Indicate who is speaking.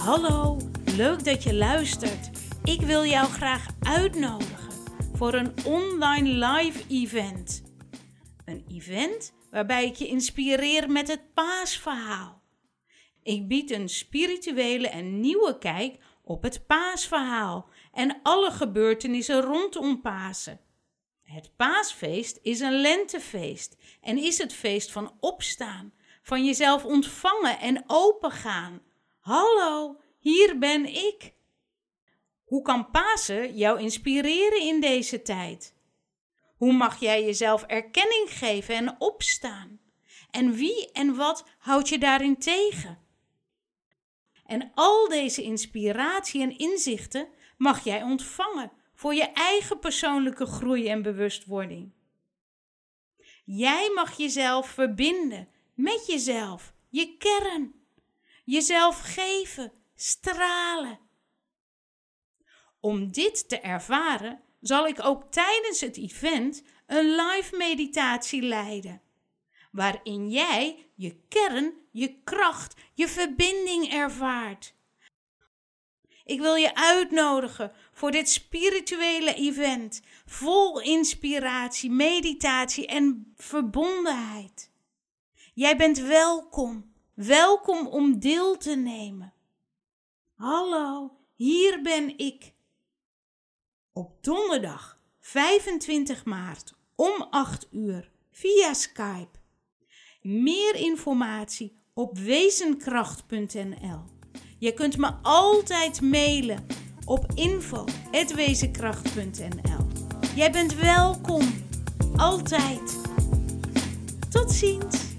Speaker 1: Hallo, leuk dat je luistert. Ik wil jou graag uitnodigen voor een online live event. Een event waarbij ik je inspireer met het paasverhaal. Ik bied een spirituele en nieuwe kijk op het paasverhaal en alle gebeurtenissen rondom Pasen. Het paasfeest is een lentefeest en is het feest van opstaan, van jezelf ontvangen en opengaan. Hallo, hier ben ik. Hoe kan Pasen jou inspireren in deze tijd? Hoe mag jij jezelf erkenning geven en opstaan? En wie en wat houdt je daarin tegen? En al deze inspiratie en inzichten mag jij ontvangen voor je eigen persoonlijke groei en bewustwording. Jij mag jezelf verbinden met jezelf, je kern, jezelf geven, stralen. Om dit te ervaren, zal ik ook tijdens het event een live meditatie leiden, waarin jij je kern, je kracht, je verbinding ervaart. Ik wil je uitnodigen voor dit spirituele event, vol inspiratie, meditatie en verbondenheid. Jij bent welkom, welkom om deel te nemen. Hallo, hier ben ik. Op donderdag 25 maart om 8 uur via Skype. Meer informatie op wezenkracht.nl. Je kunt me altijd mailen op info.wezenkracht.nl. Jij bent welkom, altijd. Tot ziens.